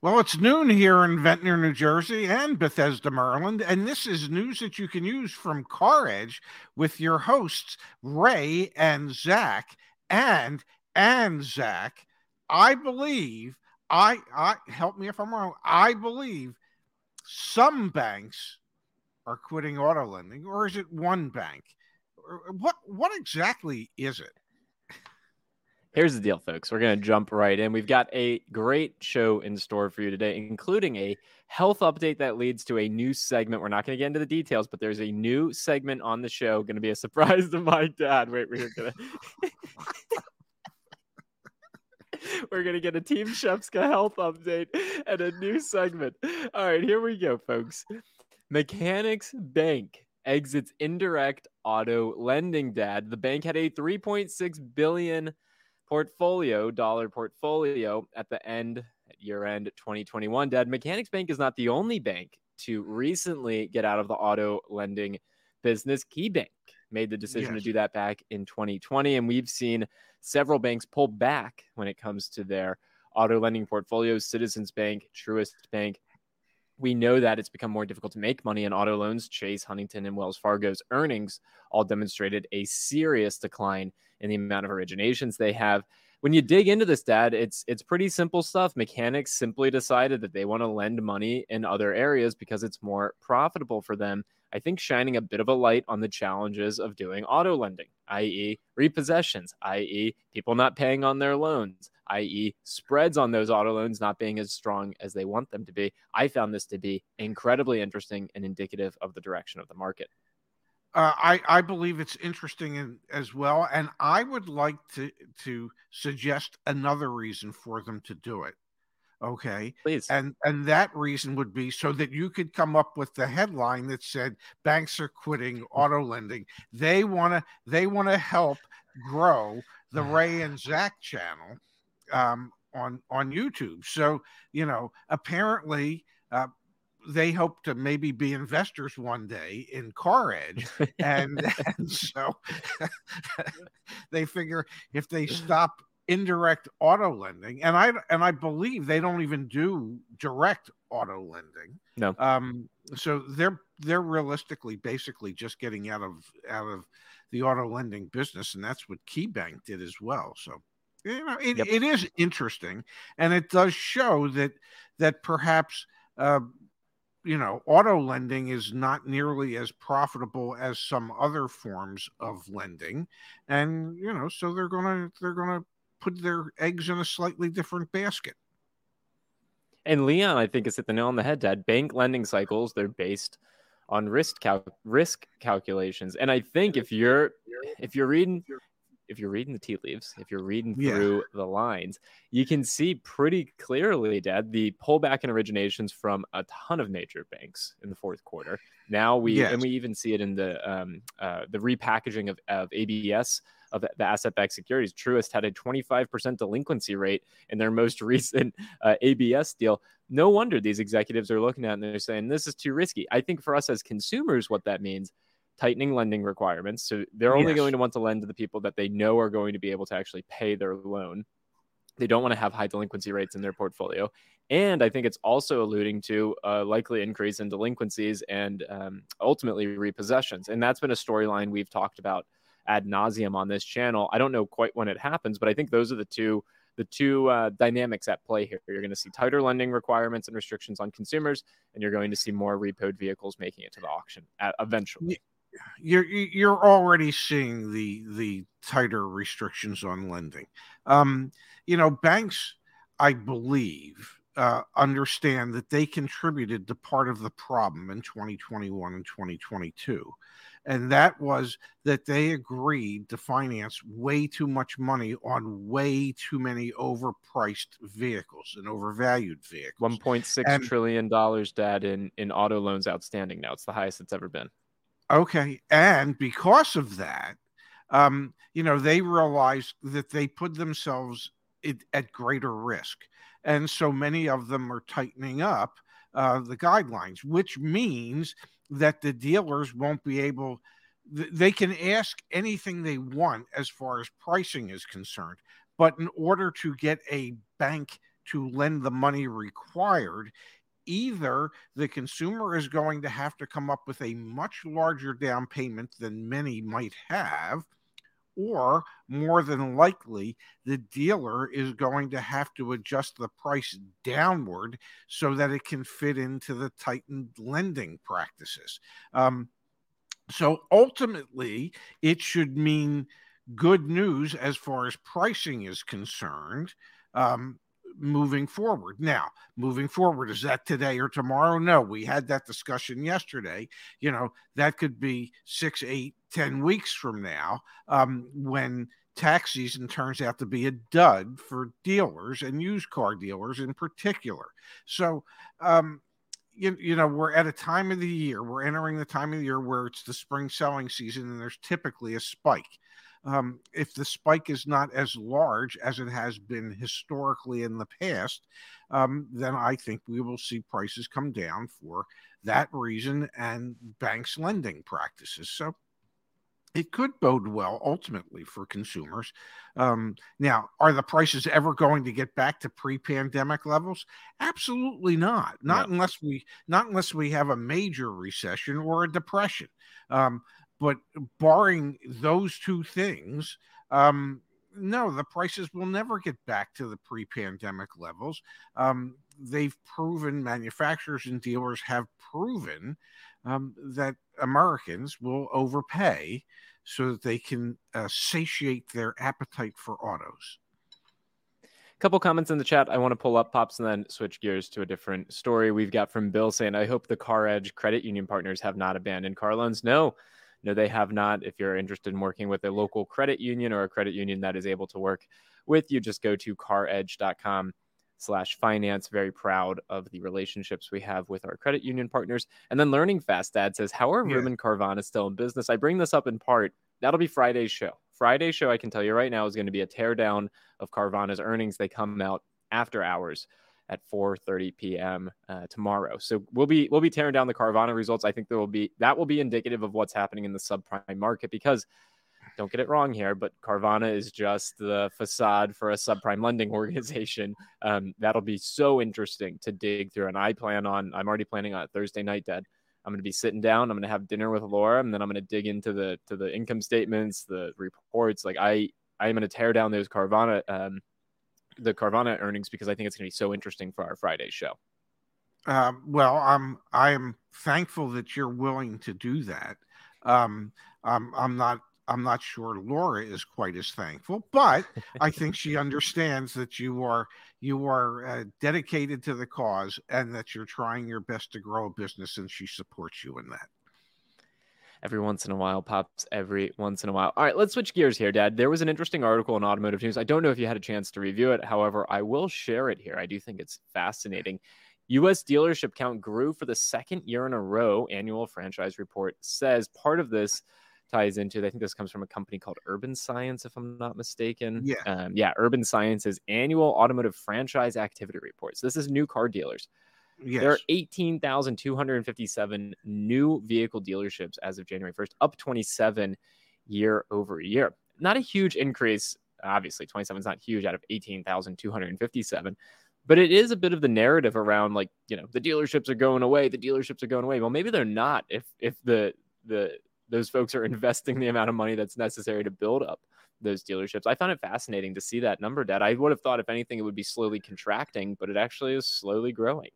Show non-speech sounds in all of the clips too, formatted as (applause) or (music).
Well, it's noon here in Ventnor, New Jersey and Bethesda, Maryland, and this is news that you can use from Car Edge with your hosts, Ray and Zach. And, and Zach, I believe, I, I, help me if I'm wrong, I believe some banks are quitting auto lending, or is it one bank? What, what exactly is it? Here's the deal, folks. We're going to jump right in. We've got a great show in store for you today, including a health update that leads to a new segment. We're not going to get into the details, but there's a new segment on the show. Going to be a surprise (laughs) to my dad. Wait, we're going (laughs) to. We're going to get a Team Shefska health update and a new segment. All right, here we go, folks. Mechanics Bank exits indirect auto lending dad. The bank had a 3.6 billion portfolio, dollar portfolio at the end, at year end 2021. Dad, Mechanics Bank is not the only bank to recently get out of the auto lending business. KeyBank made the decision yes. to do that back in 2020. And we've seen several banks pull back when it comes to their auto lending portfolios. Citizens Bank, Truist Bank, we know that it's become more difficult to make money in auto loans. Chase, Huntington, and Wells Fargo's earnings all demonstrated a serious decline in the amount of originations they have. When you dig into this, Dad, it's it's pretty simple stuff. Mechanics simply decided that they want to lend money in other areas because it's more profitable for them. I think shining a bit of a light on the challenges of doing auto lending, i.e., repossessions, i.e., people not paying on their loans, i.e., spreads on those auto loans not being as strong as they want them to be. I found this to be incredibly interesting and indicative of the direction of the market. Uh, I, I believe it's interesting in, as well, and I would like to to suggest another reason for them to do it. Okay. Please. And and that reason would be so that you could come up with the headline that said banks are quitting auto lending. They want to they want to help grow the Ray and Zach channel um, on on YouTube. So, you know, apparently uh, they hope to maybe be investors one day in Car Edge, and, (laughs) and so (laughs) they figure if they stop indirect auto lending and i and i believe they don't even do direct auto lending. No. Um so they're they're realistically basically just getting out of out of the auto lending business and that's what keybank did as well. So you know it, yep. it is interesting and it does show that that perhaps uh you know auto lending is not nearly as profitable as some other forms of lending and you know so they're gonna they're gonna put their eggs in a slightly different basket. And Leon, I think, is hit the nail on the head, Dad. Bank lending cycles, they're based on risk cal- risk calculations. And I think if you're if you're reading if you're reading the tea leaves, if you're reading through yeah. the lines, you can see pretty clearly, Dad, the pullback in originations from a ton of major banks in the fourth quarter. Now we yes. and we even see it in the um, uh, the repackaging of, of ABS of the asset-backed securities. Truist had a 25% delinquency rate in their most (laughs) recent uh, ABS deal. No wonder these executives are looking at it and they're saying this is too risky. I think for us as consumers, what that means tightening lending requirements. So they're only yes. going to want to lend to the people that they know are going to be able to actually pay their loan. They don't want to have high delinquency rates in their portfolio. And I think it's also alluding to a likely increase in delinquencies and um, ultimately repossessions. And that's been a storyline we've talked about ad nauseum on this channel. I don't know quite when it happens, but I think those are the two the two uh, dynamics at play here. You're going to see tighter lending requirements and restrictions on consumers, and you're going to see more repoed vehicles making it to the auction at, eventually. You're you're already seeing the the tighter restrictions on lending. Um, you know, banks, I believe, uh, understand that they contributed to part of the problem in 2021 and 2022 and that was that they agreed to finance way too much money on way too many overpriced vehicles and overvalued vehicles. $1.6 and, trillion dollars, Dad, in in auto loans outstanding now. It's the highest it's ever been. Okay, and because of that, um, you know, they realized that they put themselves it, at greater risk, and so many of them are tightening up uh, the guidelines, which means that the dealers won't be able they can ask anything they want as far as pricing is concerned but in order to get a bank to lend the money required, either the consumer is going to have to come up with a much larger down payment than many might have, or more than likely, the dealer is going to have to adjust the price downward so that it can fit into the tightened lending practices. Um, so ultimately, it should mean good news as far as pricing is concerned. Um, moving forward. Now, moving forward, is that today or tomorrow? No, we had that discussion yesterday. You know, that could be six, eight, ten weeks from now um, when tax season turns out to be a dud for dealers and used car dealers in particular. So, um, you, you know, we're at a time of the year, we're entering the time of the year where it's the spring selling season and there's typically a spike um, if the spike is not as large as it has been historically in the past, um, then I think we will see prices come down for that reason and banks' lending practices. So it could bode well ultimately for consumers. Um, now, are the prices ever going to get back to pre-pandemic levels? Absolutely not. Not unless we not unless we have a major recession or a depression. Um, but barring those two things, um, no, the prices will never get back to the pre pandemic levels. Um, they've proven, manufacturers and dealers have proven um, that Americans will overpay so that they can uh, satiate their appetite for autos. A couple comments in the chat I want to pull up, Pops, and then switch gears to a different story. We've got from Bill saying, I hope the Car Edge credit union partners have not abandoned car loans. No, no, they have not. If you're interested in working with a local credit union or a credit union that is able to work with you, just go to caredge.com slash finance. Very proud of the relationships we have with our credit union partners. And then Learning Fast Dad says, How are yeah. And Carvana still in business? I bring this up in part. That'll be Friday's show. Friday's show, I can tell you right now, is going to be a teardown of Carvana's earnings. They come out after hours at 4:30 p.m. Uh, tomorrow. So we'll be we'll be tearing down the Carvana results. I think there will be that will be indicative of what's happening in the subprime market because don't get it wrong here, but Carvana is just the facade for a subprime lending (laughs) organization. Um, that'll be so interesting to dig through, and I plan on. I'm already planning on Thursday night, Dad. I'm going to be sitting down. I'm going to have dinner with Laura, and then I'm going to dig into the to the income statements, the reports. Like I, I am going to tear down those Carvana um, the Carvana earnings because I think it's going to be so interesting for our Friday show. Um, well, I'm I am thankful that you're willing to do that. Um, I'm I'm not I'm not sure Laura is quite as thankful, but (laughs) I think she understands that you are you are uh, dedicated to the cause and that you're trying your best to grow a business, and she supports you in that every once in a while pops every once in a while. All right, let's switch gears here, Dad. There was an interesting article in Automotive News. I don't know if you had a chance to review it. However, I will share it here. I do think it's fascinating. US dealership count grew for the second year in a row, annual franchise report says. Part of this ties into, I think this comes from a company called Urban Science, if I'm not mistaken. Yeah. Um, yeah, Urban Science's annual automotive franchise activity reports. This is new car dealers. Yes. There are 18,257 new vehicle dealerships as of January 1st, up 27 year over year. Not a huge increase. Obviously, 27 is not huge out of 18,257, but it is a bit of the narrative around like, you know, the dealerships are going away, the dealerships are going away. Well, maybe they're not if if the the those folks are (laughs) investing the amount of money that's necessary to build up those dealerships. I found it fascinating to see that number, Dad. I would have thought, if anything, it would be slowly contracting, but it actually is slowly growing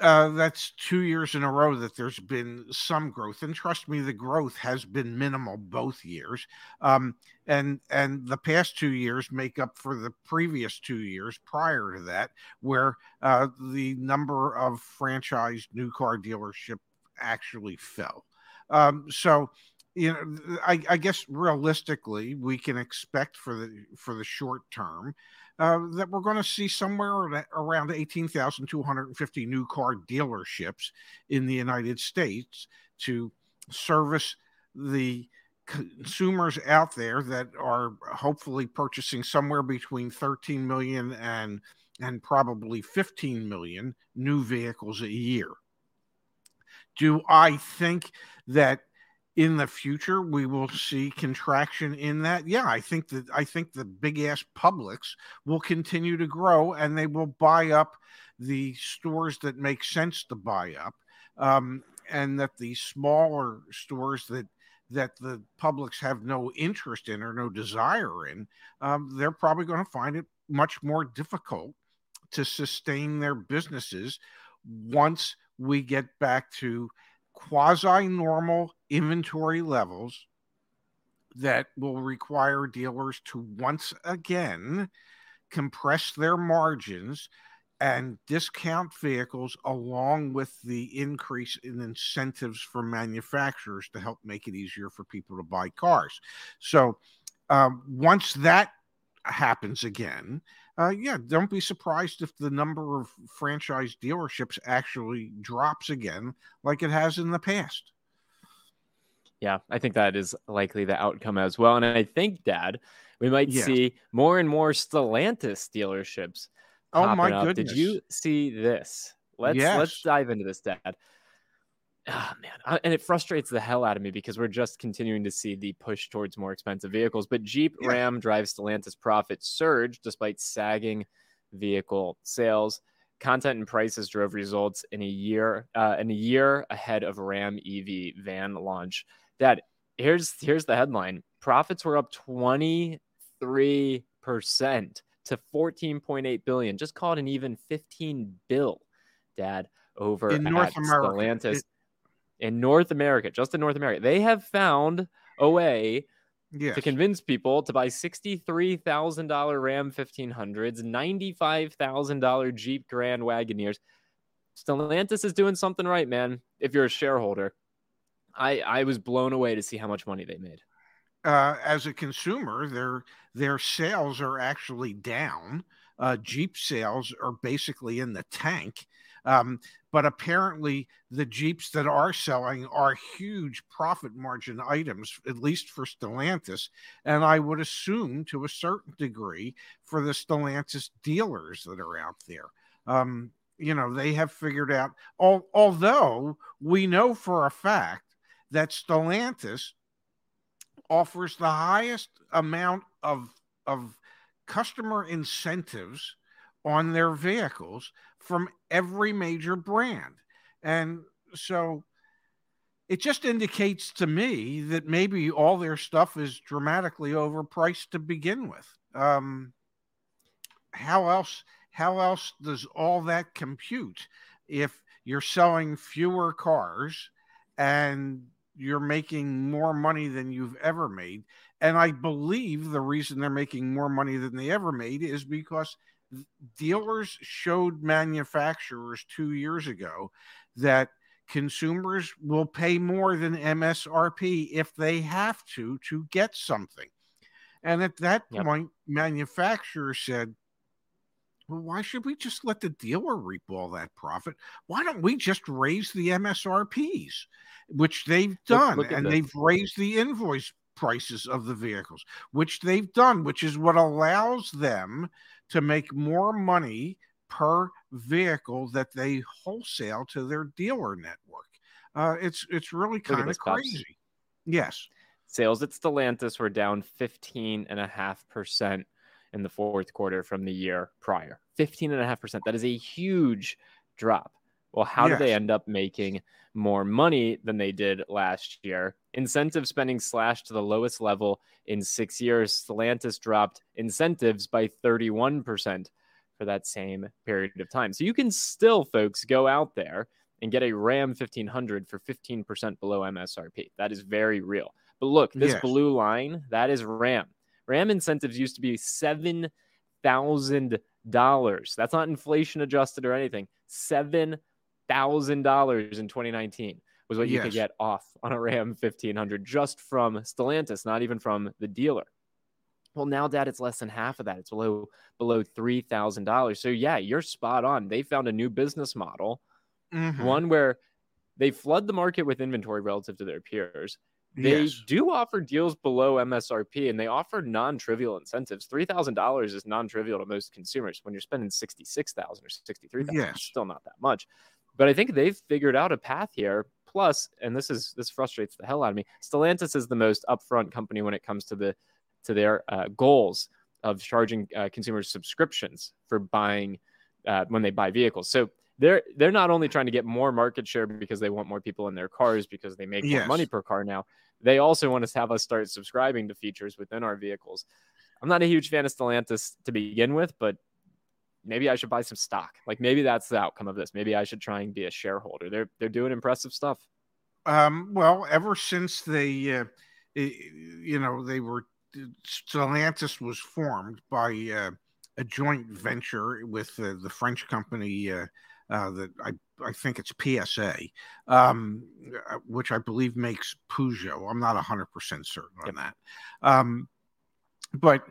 uh, that's two years in a row that there's been some growth, and trust me, the growth has been minimal both years. Um, and and the past two years make up for the previous two years prior to that, where uh, the number of franchised new car dealership actually fell. Um, so you know, I, I, guess realistically, we can expect for the for the short term uh, that we're going to see somewhere around 18,250 new car dealerships in the United States to service the consumers out there that are hopefully purchasing somewhere between 13 million and and probably 15 million new vehicles a year. Do I think that in the future we will see contraction in that. Yeah i think that i think the big ass publics will continue to grow and they will buy up the stores that make sense to buy up um, and that the smaller stores that that the publics have no interest in or no desire in um, they're probably going to find it much more difficult to sustain their businesses once we get back to quasi normal inventory levels that will require dealers to once again compress their margins and discount vehicles along with the increase in incentives for manufacturers to help make it easier for people to buy cars. So um, once that happens again, uh, yeah, don't be surprised if the number of franchise dealerships actually drops again, like it has in the past. Yeah, I think that is likely the outcome as well. And I think, Dad, we might yeah. see more and more Stellantis dealerships. Oh my up. goodness! Did you see this? Let's yes. let's dive into this, Dad oh man and it frustrates the hell out of me because we're just continuing to see the push towards more expensive vehicles but jeep yeah. ram drives stellantis profits surge despite sagging vehicle sales content and prices drove results in a year uh, in a year ahead of ram ev van launch dad here's here's the headline profits were up 23% to 14.8 billion just called an even 15 bill dad over in North America. Stellantis. It, in North America, just in North America, they have found a way yes. to convince people to buy $63,000 Ram 1500s, $95,000 Jeep Grand Wagoneers. Stellantis is doing something right, man. If you're a shareholder, I, I was blown away to see how much money they made. Uh, as a consumer, their their sales are actually down. Uh, Jeep sales are basically in the tank. Um, but apparently, the Jeeps that are selling are huge profit margin items, at least for Stellantis. And I would assume to a certain degree for the Stellantis dealers that are out there. Um, you know, they have figured out, al- although we know for a fact that Stellantis offers the highest amount of, of customer incentives on their vehicles from every major brand. And so it just indicates to me that maybe all their stuff is dramatically overpriced to begin with. Um, how else how else does all that compute if you're selling fewer cars and you're making more money than you've ever made and i believe the reason they're making more money than they ever made is because dealers showed manufacturers two years ago that consumers will pay more than MSRP if they have to to get something. And at that yep. point, manufacturers said, well, why should we just let the dealer reap all that profit? Why don't we just raise the MSRPs, which they've done, look, look and they've raised the invoice prices of the vehicles, which they've done, which is what allows them to make more money per vehicle that they wholesale to their dealer network. Uh, it's it's really kind of crazy. Yes. Sales at Stellantis were down 15.5% in the fourth quarter from the year prior. 15.5%. That is a huge drop. Well, how yes. did they end up making more money than they did last year? Incentive spending slashed to the lowest level in six years. Stellantis dropped incentives by 31% for that same period of time. So you can still, folks, go out there and get a Ram 1500 for 15% below MSRP. That is very real. But look, this yes. blue line, that is Ram. Ram incentives used to be $7,000. That's not inflation adjusted or anything. $7,000 in 2019 was what you yes. could get off on a Ram 1500 just from Stellantis, not even from the dealer. Well, now, Dad, it's less than half of that. It's below below three thousand dollars. So yeah, you're spot on. They found a new business model, mm-hmm. one where they flood the market with inventory relative to their peers. They yes. do offer deals below MSRP and they offer non-trivial incentives. Three thousand dollars is non-trivial to most consumers. When you're spending sixty-six thousand or sixty-three thousand, yes. still not that much. But I think they've figured out a path here Plus, and this is this frustrates the hell out of me. Stellantis is the most upfront company when it comes to the to their uh, goals of charging uh, consumers subscriptions for buying uh, when they buy vehicles. So they're they're not only trying to get more market share because they want more people in their cars because they make yes. more money per car now. They also want to have us start subscribing to features within our vehicles. I'm not a huge fan of Stellantis to begin with, but maybe I should buy some stock. Like maybe that's the outcome of this. Maybe I should try and be a shareholder. They're they're doing impressive stuff. Um, well, ever since they, uh, you know, they were Stellantis was formed by uh, a joint venture with uh, the French company uh, uh, that I I think it's PSA, um, uh, which I believe makes Peugeot. I'm not hundred percent certain on that, um, but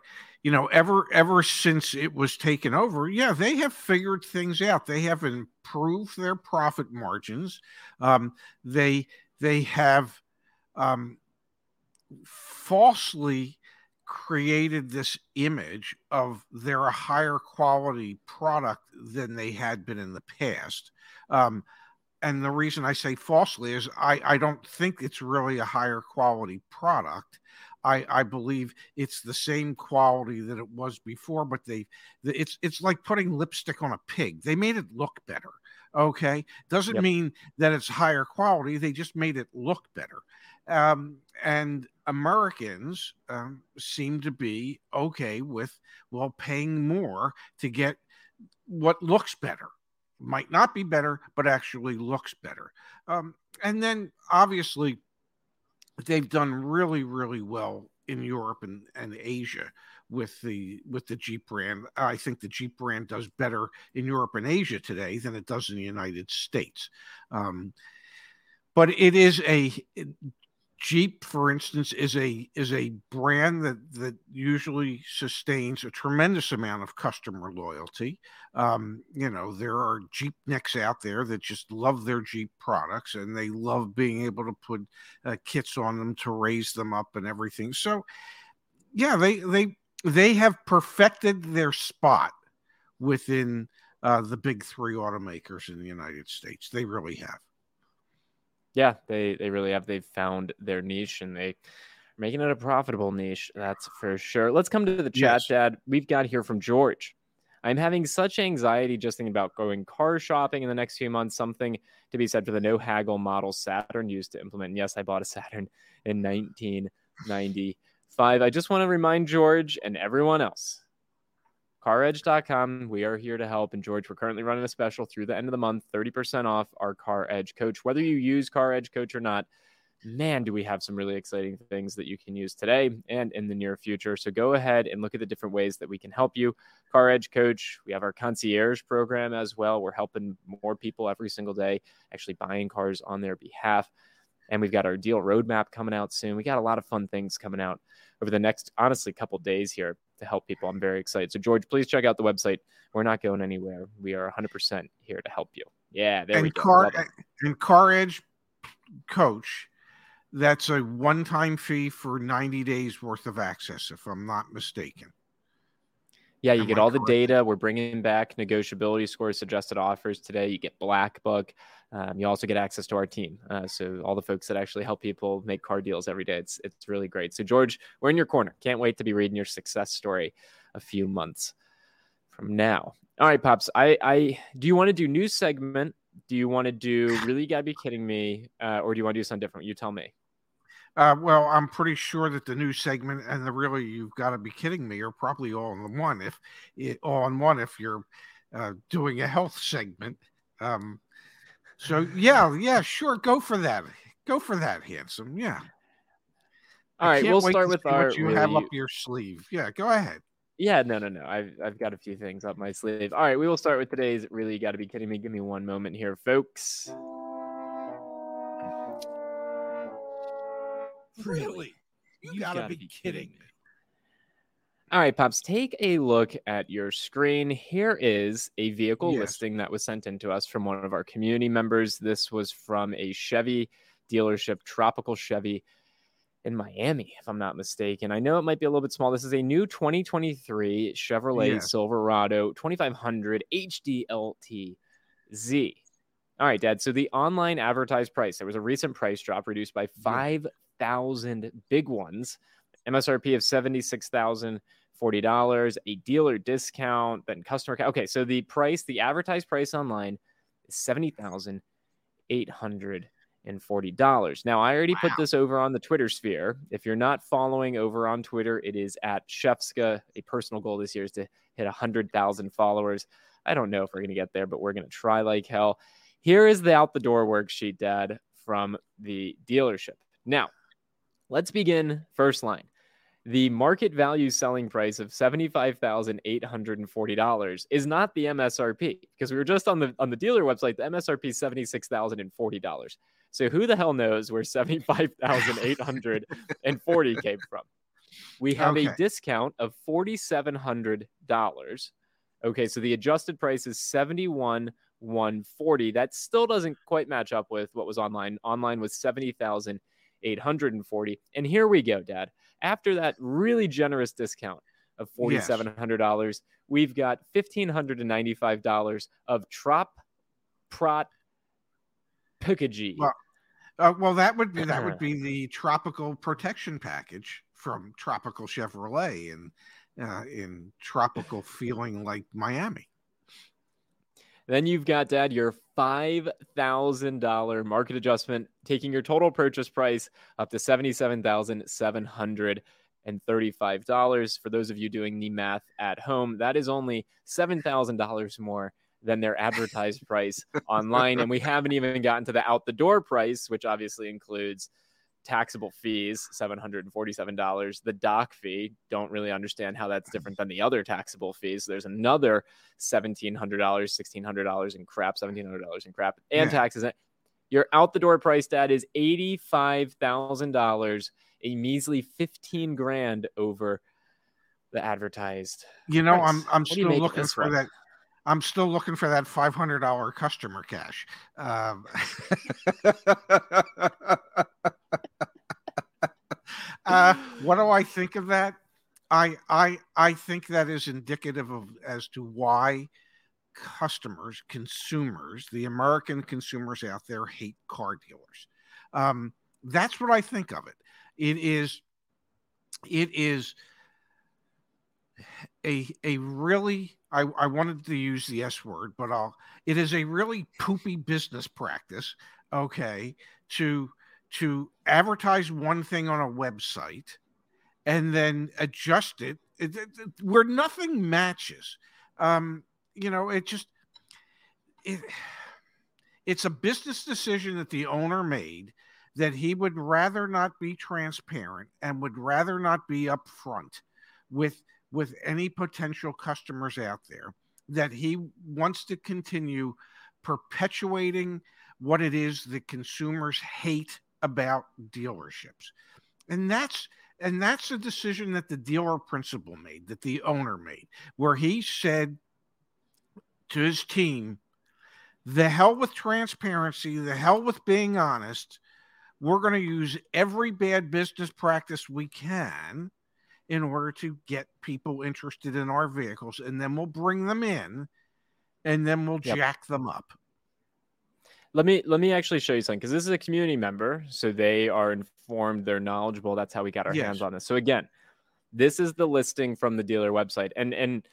you know, ever ever since it was taken over, yeah, they have figured things out. They have improved their profit margins. Um, they they have um, falsely created this image of they're a higher quality product than they had been in the past. Um, and the reason I say falsely is I, I don't think it's really a higher quality product. I, I believe it's the same quality that it was before, but they it's it's like putting lipstick on a pig. They made it look better. Okay, doesn't yep. mean that it's higher quality. They just made it look better. Um, and Americans um, seem to be okay with, well, paying more to get what looks better. Might not be better, but actually looks better. Um, and then obviously, they've done really, really well in Europe and, and Asia with the with the Jeep brand. I think the Jeep brand does better in Europe and Asia today than it does in the United States. Um, but it is a Jeep, for instance, is a is a brand that that usually sustains a tremendous amount of customer loyalty. Um, you know, there are Jeep necks out there that just love their Jeep products and they love being able to put uh, kits on them to raise them up and everything. So, yeah, they they they have perfected their spot within uh, the big three automakers in the United States. They really have. Yeah, they they really have. They've found their niche and they are making it a profitable niche. That's for sure. Let's come to the chat, yes. Dad. We've got here from George. I'm having such anxiety just thinking about going car shopping in the next few months. Something to be said for the no haggle model Saturn used to implement. And yes, I bought a Saturn in 1995. I just want to remind George and everyone else CarEdge.com. We are here to help. And George, we're currently running a special through the end of the month 30% off our Car Edge coach. Whether you use Car Edge coach or not, man, do we have some really exciting things that you can use today and in the near future. So go ahead and look at the different ways that we can help you. Car Edge Coach, we have our concierge program as well. We're helping more people every single day actually buying cars on their behalf. And we've got our deal roadmap coming out soon. We got a lot of fun things coming out over the next, honestly, couple days here to help people. I'm very excited. So, George, please check out the website. We're not going anywhere. We are 100% here to help you. Yeah, there and we go. Car, and Car Edge Coach, that's a one time fee for 90 days worth of access, if I'm not mistaken. Yeah, you Am get I all correct? the data. We're bringing back negotiability scores, suggested offers today. You get Black Book. Um, you also get access to our team. Uh, so all the folks that actually help people make car deals every day. It's it's really great. So George, we're in your corner. Can't wait to be reading your success story a few months from now. All right, pops. I I do you want to do news segment? Do you want to do (sighs) really? You gotta be kidding me, uh, or do you want to do something different? You tell me. Uh, well, I'm pretty sure that the news segment and the really you've got to be kidding me are probably all in one. If it, all in one, if you're uh, doing a health segment. Um, so yeah, yeah, sure, go for that. Go for that, handsome. Yeah. All right, we'll start with our what you really... have up your sleeve. Yeah, go ahead. Yeah, no, no, no. I've I've got a few things up my sleeve. All right, we will start with today's. Really, got to be kidding me. Give me one moment here, folks. Really? You, you gotta, gotta, be, be kidding me. All right, Pops, take a look at your screen. Here is a vehicle yes. listing that was sent in to us from one of our community members. This was from a Chevy dealership, Tropical Chevy in Miami, if I'm not mistaken. I know it might be a little bit small. This is a new 2023 Chevrolet Silverado 2500 HD LTZ. All right, Dad. So the online advertised price, there was a recent price drop reduced by 5,000 big ones. MSRP of $76,040, a dealer discount, then customer. Okay, so the price, the advertised price online is 70800 and forty dollars. Now, I already wow. put this over on the Twitter sphere. If you're not following over on Twitter, it is at Shefska. A personal goal this year is to hit hundred thousand followers. I don't know if we're gonna get there, but we're gonna try like hell. Here is the out the door worksheet, Dad, from the dealership. Now, let's begin first line. The market value selling price of $75,840 is not the MSRP because we were just on the on the dealer website the MSRP is $76,040. So who the hell knows where (laughs) 75,840 came from? We have okay. a discount of $4,700. Okay, so the adjusted price is 71 140. That still doesn't quite match up with what was online. Online was 70,840. And here we go, Dad. After that really generous discount of $4,700, yes. we've got $1,595 of Trop Prot Pukagi. Well, uh, well, that would be that would (clears throat) be the tropical protection package from Tropical Chevrolet and uh, in tropical feeling like Miami. Then you've got Dad your five thousand dollar market adjustment, taking your total purchase price up to seventy seven thousand seven hundred and thirty five dollars. For those of you doing the math at home, that is only seven thousand dollars more than their advertised price (laughs) online. And we haven't even gotten to the out the door price, which obviously includes taxable fees, $747. The doc fee, don't really understand how that's different than the other taxable fees. There's another $1,700, $1,600 in crap, $1,700 in crap, and yeah. taxes. Your out the door price, Dad, is $85,000, a measly 15 grand over the advertised. You know, price. I'm I'm still looking for that I'm still looking for that $500 customer cash. Um, (laughs) uh, what do I think of that? I I I think that is indicative of as to why customers, consumers, the American consumers out there hate car dealers. Um, that's what I think of it. It is it is a a really I, I wanted to use the S word, but I'll it is a really poopy business practice, okay, to to advertise one thing on a website and then adjust it, it, it, it where nothing matches. Um, you know, it just it it's a business decision that the owner made that he would rather not be transparent and would rather not be upfront with with any potential customers out there that he wants to continue perpetuating what it is that consumers hate about dealerships. And that's and that's a decision that the dealer principal made, that the owner made, where he said to his team, the hell with transparency, the hell with being honest. We're going to use every bad business practice we can in order to get people interested in our vehicles and then we'll bring them in and then we'll yep. jack them up let me let me actually show you something because this is a community member so they are informed they're knowledgeable that's how we got our yes. hands on this so again this is the listing from the dealer website and and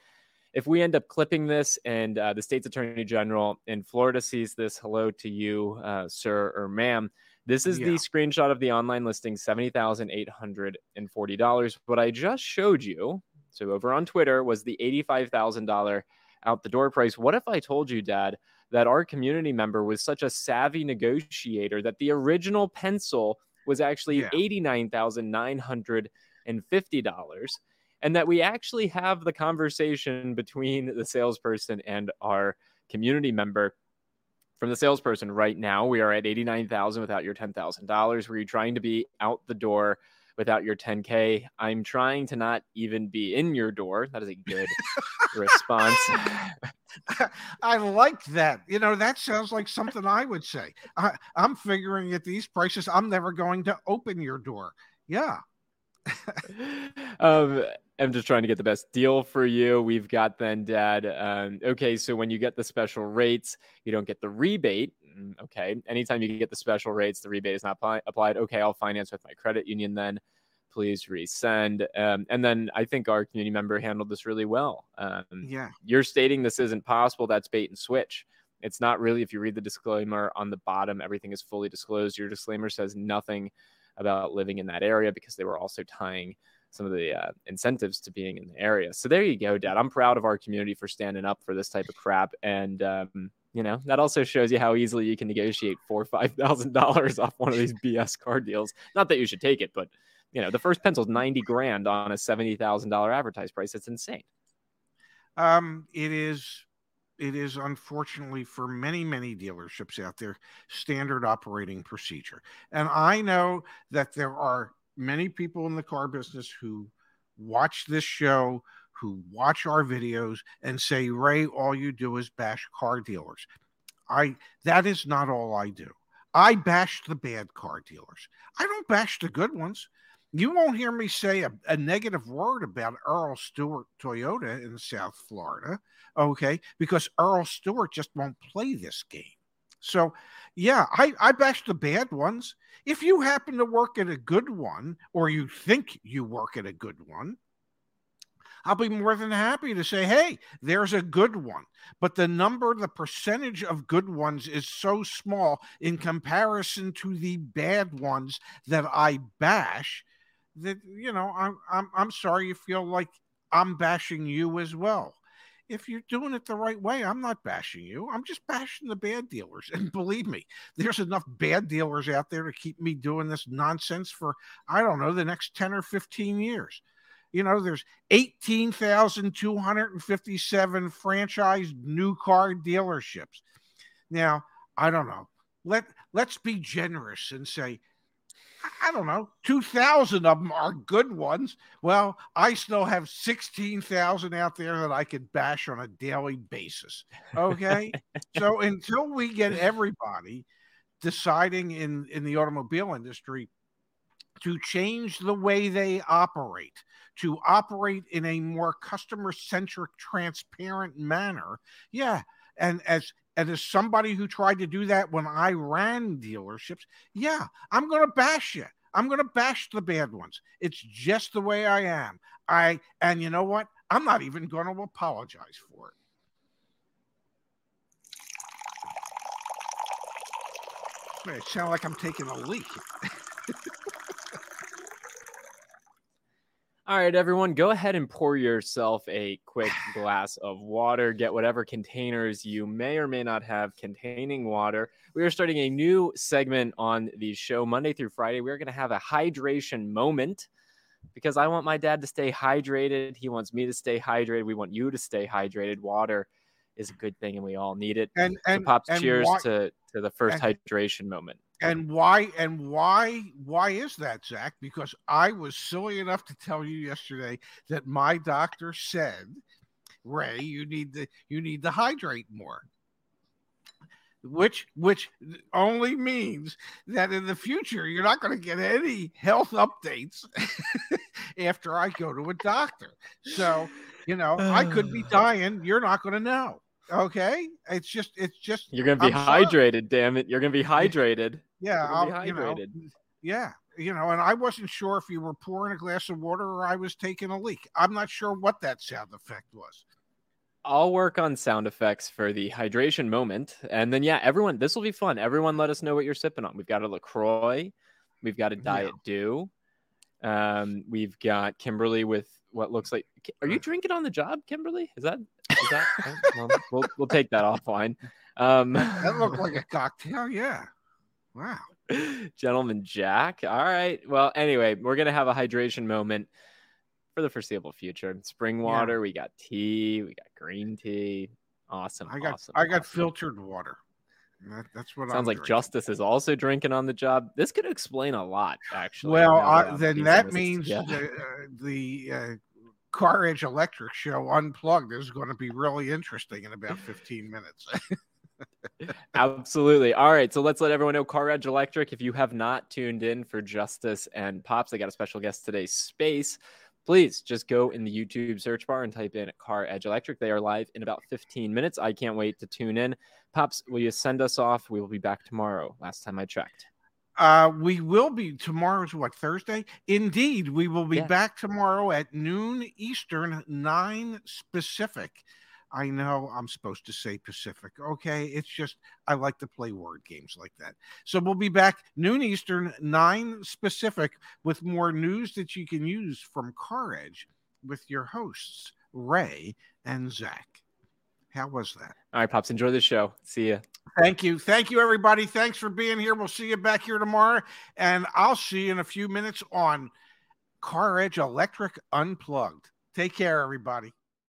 if we end up clipping this and uh, the state's attorney general in florida sees this hello to you uh, sir or ma'am this is yeah. the screenshot of the online listing, $70,840. What I just showed you, so over on Twitter, was the $85,000 out the door price. What if I told you, Dad, that our community member was such a savvy negotiator that the original pencil was actually yeah. $89,950? And that we actually have the conversation between the salesperson and our community member from the salesperson right now we are at 89000 without your $10000 were you trying to be out the door without your 10k i'm trying to not even be in your door that is a good (laughs) response (laughs) i like that you know that sounds like something i would say I, i'm figuring at these prices i'm never going to open your door yeah (laughs) um, I'm just trying to get the best deal for you. We've got then, Dad. Um, okay, so when you get the special rates, you don't get the rebate. Mm, okay. Anytime you get the special rates, the rebate is not applied. Okay, I'll finance with my credit union then. Please resend. Um, and then I think our community member handled this really well. Um, Yeah. you're stating this isn't possible. That's bait and switch. It's not really. If you read the disclaimer on the bottom, everything is fully disclosed. Your disclaimer says nothing about living in that area because they were also tying some of the uh, incentives to being in the area. So there you go, Dad. I'm proud of our community for standing up for this type of crap, and um, you know that also shows you how easily you can negotiate four or five thousand dollars off one of these (laughs) BS car deals. Not that you should take it, but you know the first pencil's ninety grand on a seventy thousand dollar advertised price. It's insane. Um, it is it is unfortunately for many many dealerships out there standard operating procedure and i know that there are many people in the car business who watch this show who watch our videos and say ray all you do is bash car dealers i that is not all i do i bash the bad car dealers i don't bash the good ones you won't hear me say a, a, negative word about Earl Stewart Toyota in South Florida, okay? Because Earl Stewart just won't play this game. So, yeah, I, I bash the bad ones. If you happen to work at a good one, or you think you work at a good one, I'll be more than happy to say, hey, there's a good one. But the number, the percentage of good ones is so small in comparison to the bad ones that I bash that you know I'm I'm I'm sorry you feel like I'm bashing you as well. If you're doing it the right way, I'm not bashing you. I'm just bashing the bad dealers. And believe me, there's enough bad dealers out there to keep me doing this nonsense for I don't know the next 10 or 15 years. You know, there's 18,257 franchised new car dealerships. Now, I don't know. Let let's be generous and say I don't know, 2,000 of them are good ones. Well, I still have 16,000 out there that I could bash on a daily basis. Okay. (laughs) so until we get everybody deciding in, in the automobile industry to change the way they operate, to operate in a more customer centric, transparent manner, yeah. And as and as somebody who tried to do that when I ran dealerships, yeah, I'm going to bash you. I'm going to bash the bad ones. It's just the way I am. I and you know what? I'm not even going to apologize for it. It sounds like I'm taking a leak. (laughs) All right, everyone, go ahead and pour yourself a quick (sighs) glass of water. Get whatever containers you may or may not have containing water. We are starting a new segment on the show Monday through Friday. We're going to have a hydration moment because I want my dad to stay hydrated. He wants me to stay hydrated. We want you to stay hydrated. Water is a good thing, and we all need it. And, and so pops, and cheers why, to to the first and, hydration moment. And why and why why is that, Zach? Because I was silly enough to tell you yesterday that my doctor said, Ray, you need to you need to hydrate more. Which which only means that in the future you're not going to get any health updates (laughs) after I go to a doctor. So, you know, I could be (sighs) dying, you're not going to know. Okay? It's just it's just You're going to be I'm hydrated, sorry. damn it. You're going to be hydrated. Yeah, I'll, be you know, hydrated. yeah, you know, and I wasn't sure if you were pouring a glass of water or I was taking a leak. I'm not sure what that sound effect was. I'll work on sound effects for the hydration moment. And then, yeah, everyone, this will be fun. Everyone, let us know what you're sipping on. We've got a LaCroix, we've got a Diet Dew, um, we've got Kimberly with what looks like. Are you drinking on the job, Kimberly? Is that, that, oh, well, we'll, we'll take that offline. Um, That looked like a (laughs) cocktail. Yeah. Wow. Gentleman Jack. All right. Well, anyway, we're going to have a hydration moment for the foreseeable future. Spring water, we got tea, we got green tea. Awesome. I got awesome, I got awesome. filtered water. That, that's what I'm Sounds like drinking. Justice is also drinking on the job. This could explain a lot, actually. Well, now that I, I'm then that means together. the, uh, the Car Edge Electric show unplugged is going to be really interesting in about 15 minutes. (laughs) Absolutely. All right. So let's let everyone know Car Edge Electric. If you have not tuned in for Justice and Pops, they got a special guest today, Space. please just go in the YouTube search bar and type in Car Edge Electric. They are live in about 15 minutes. I can't wait to tune in. Pops, will you send us off? We will be back tomorrow. Last time I checked. Uh, we will be tomorrow's what Thursday? Indeed, we will be Yeah. back tomorrow at noon Eastern, nine Pacific. I know I'm supposed to say Pacific. Okay, it's just I like to play word games like that. So we'll be back noon Eastern, nine Pacific, with more news that you can use from Car Edge with your hosts Ray and Zach. How was that? All right, Pops, enjoy the show. See ya. Thank you. Thank you, everybody. Thanks for being here. We'll see you back here tomorrow. And I'll see you in a few minutes on CarEdge Electric Unplugged. Take care, everybody.